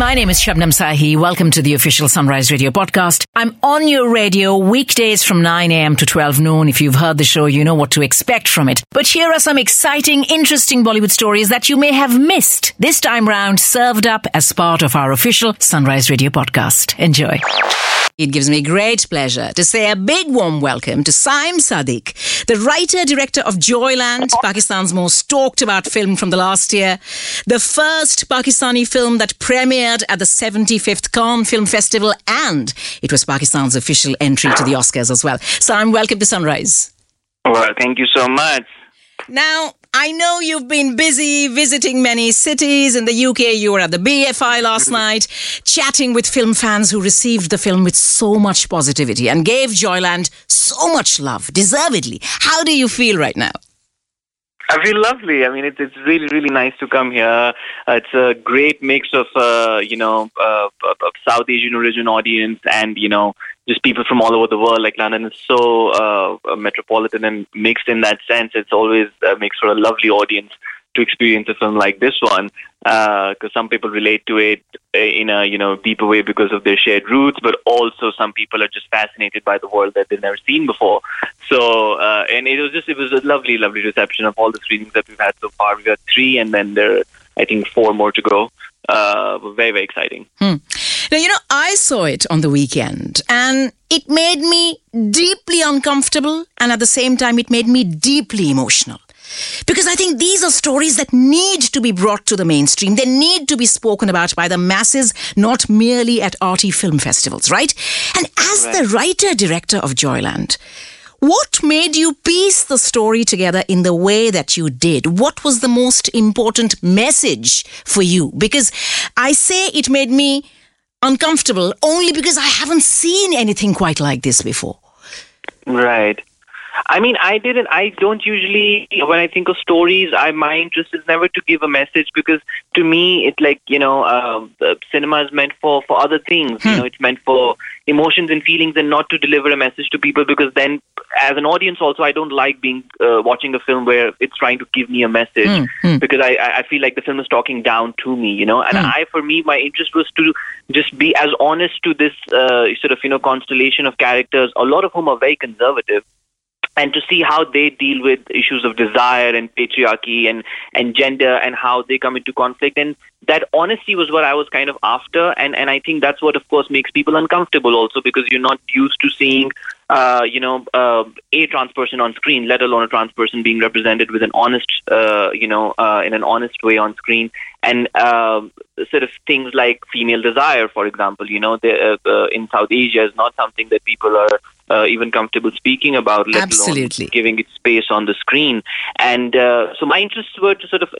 My name is Shabnam Sahi. Welcome to the official Sunrise Radio podcast. I'm on your radio weekdays from 9 a.m. to 12 noon. If you've heard the show, you know what to expect from it. But here are some exciting, interesting Bollywood stories that you may have missed. This time round, served up as part of our official Sunrise Radio podcast. Enjoy. It gives me great pleasure to say a big warm welcome to Saim Sadiq, the writer director of Joyland, Pakistan's most talked about film from the last year, the first Pakistani film that premiered at the 75th Cannes Film Festival, and it was Pakistan's official entry to the Oscars as well. Saim, welcome to Sunrise. Well, thank you so much. Now, I know you've been busy visiting many cities in the UK. You were at the BFI last night, chatting with film fans who received the film with so much positivity and gave Joyland so much love, deservedly. How do you feel right now? I feel lovely. I mean, it's it's really really nice to come here. Uh, it's a great mix of uh, you know uh, South Asian origin audience and you know just people from all over the world. Like London is so uh, metropolitan and mixed in that sense. It's always uh, makes for a lovely audience to experience a film like this one because some people relate to it uh, in a you know deeper way because of their shared roots, but also some people are just fascinated by the world that they've never seen before. So uh, and it was just it was a lovely, lovely reception of all the screenings that we've had so far. We've got three, and then there are, I think four more to go. Uh, very very exciting. Now, you know, I saw it on the weekend and it made me deeply uncomfortable and at the same time, it made me deeply emotional. Because I think these are stories that need to be brought to the mainstream. They need to be spoken about by the masses, not merely at arty film festivals, right? And as the writer director of Joyland, what made you piece the story together in the way that you did? What was the most important message for you? Because I say it made me uncomfortable only because I haven't seen anything quite like this before. Right. I mean, I didn't. I don't usually when I think of stories. I my interest is never to give a message because to me, it's like you know, um, cinema is meant for for other things. You know, it's meant for emotions and feelings, and not to deliver a message to people. Because then, as an audience, also, I don't like being uh, watching a film where it's trying to give me a message because I I I feel like the film is talking down to me. You know, and I for me, my interest was to just be as honest to this uh, sort of you know constellation of characters, a lot of whom are very conservative and to see how they deal with issues of desire and patriarchy and, and gender and how they come into conflict. And that honesty was what I was kind of after. And, and I think that's what, of course, makes people uncomfortable also because you're not used to seeing, uh, you know, uh, a trans person on screen, let alone a trans person being represented with an honest, uh, you know, uh, in an honest way on screen. And uh, sort of things like female desire, for example, you know, the, uh, in South Asia is not something that people are uh, even comfortable speaking about, let Absolutely. alone giving it space on the screen. And uh, so my interests were to sort of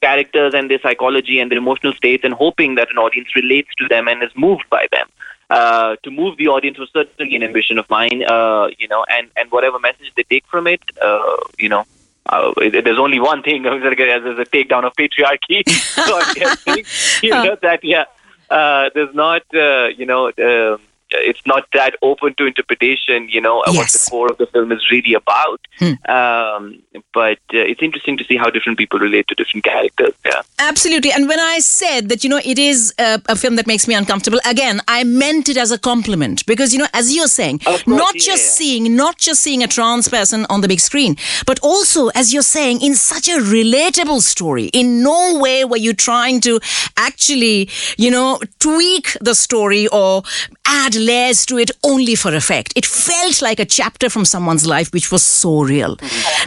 characters and their psychology and their emotional states and hoping that an audience relates to them and is moved by them. Uh, to move the audience was certainly an ambition of mine, uh, you know, and, and whatever message they take from it, uh, you know, uh, there's only one thing there's a takedown of patriarchy. so I'm guessing, you know, that, yeah, uh, there's not, uh, you know, um it's not that open to interpretation. You know, uh, what the core of the film is really about. Hmm. Um, but uh, it's interesting to see how different people relate to different characters. Yeah. Absolutely. And when I said that, you know, it is a, a film that makes me uncomfortable, again, I meant it as a compliment because, you know, as you're saying, course, not yeah, just yeah. seeing, not just seeing a trans person on the big screen, but also, as you're saying, in such a relatable story. In no way were you trying to actually, you know, tweak the story or add layers to it only for effect. It felt like a chapter from someone's life which was so real.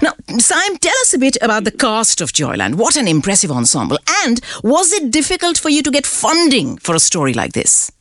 Now, Saim, tell us a bit about the cast of Joyland. What an impressive ensemble. And was it difficult for you to get funding for a story like this?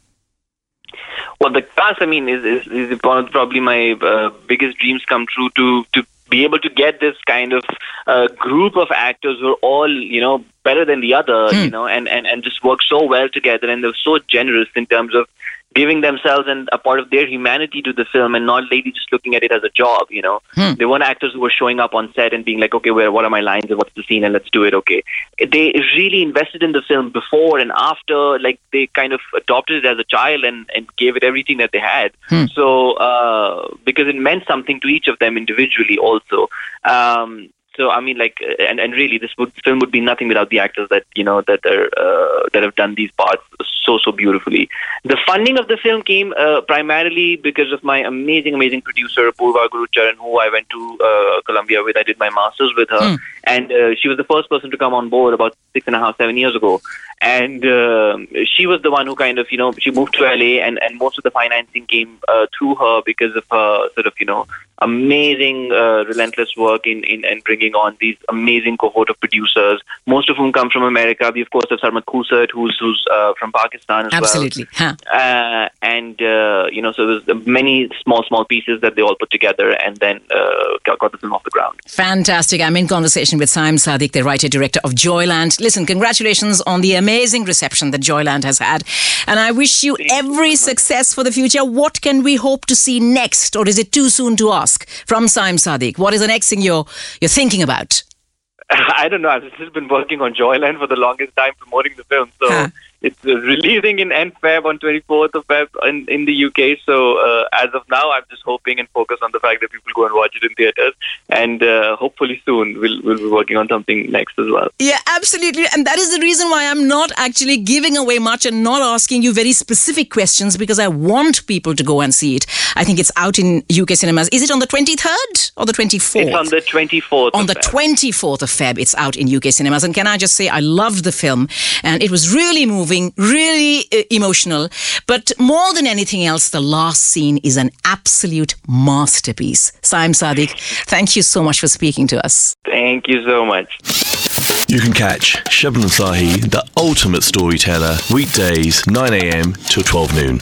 Well, the cast, I mean, is is, is probably my uh, biggest dreams come true to to be able to get this kind of uh, group of actors who are all you know better than the other, you know, and, and and just work so well together, and they're so generous in terms of giving themselves and a part of their humanity to the film and not really just looking at it as a job you know? They weren't actors who were showing up on set and being like okay where what are my lines and what's the scene and let's do it okay. They really invested in the film before and after like they kind of adopted it as a child and and gave it everything that they had. So uh because it meant something to each of them individually also. Um so I mean, like, and and really, this would, film would be nothing without the actors that you know that are uh, that have done these parts so so beautifully. The funding of the film came uh, primarily because of my amazing amazing producer Purva Gurucharan, who I went to uh, Columbia with. I did my masters with her, and uh, she was the first person to come on board about six and a half seven years ago. And um she was the one who kind of, you know, she moved to LA, and, and most of the financing came uh, through her because of her sort of, you know, amazing, uh, relentless work in, in, in bringing on these amazing cohort of producers, most of whom come from America. We, of course, have Sarmad Khoosat, who's, who's uh, from Pakistan as Absolutely. Huh. well. Uh, and, uh, you know, so there's many small, small pieces that they all put together and then uh, got the film off the ground. Fantastic. I'm in conversation with Saim Sadiq, the writer director of Joyland. Listen, congratulations on the amazing reception that Joyland has had. And I wish you every success for the future. What can we hope to see next? Or is it too soon to ask from Saim Sadiq? What is the next thing you're, you're thinking about? I don't know. I've just been working on Joyland for the longest time promoting the film. So Huh. It's uh, releasing in end Feb on 24th of Feb in, in the UK. So uh, as of now, I'm just hoping and focus on the fact that people go and watch it in theaters. And uh, hopefully soon we'll, we'll be working on something next as well. Yeah, absolutely. And that is the reason why I'm not actually giving away much and not asking you very specific questions because I want people to go and see it. I think it's out in UK cinemas. Is it on the 23rd or the 24th? It's on the 24th. on the Feb. 24th of Feb, it's out in UK cinemas. And can I just say, I loved the film and it was really moving, really uh, emotional. But more than anything else, the last scene is an absolute masterpiece. Saim Sadiq, thank you so much for speaking to us. Thank you so much. You can catch Shabnam Sahi, the ultimate storyteller, weekdays 9am till 12 noon.